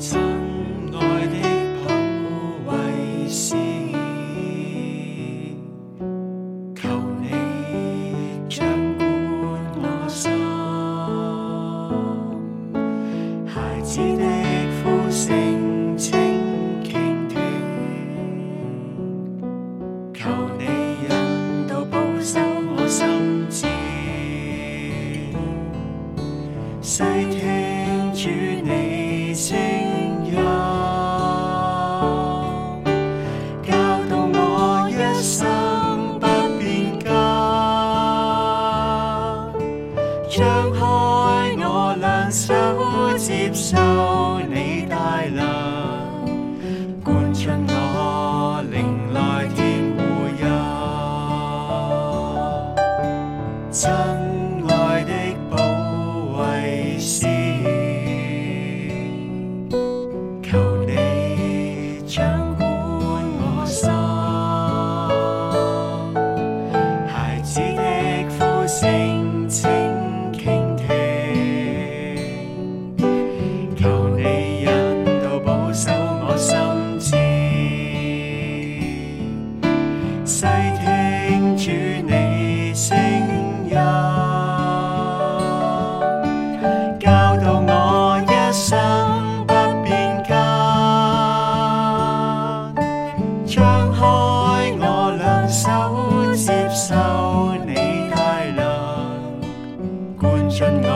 亲爱的普惠师，求你掌管我心，孩子的呼声请倾听，求你引导保守我心志，细听主。张开我两手，接受你大能，灌进我灵内添护佑。细听主你声音，教导我一生不变更，张开我两手接受你大能，灌进。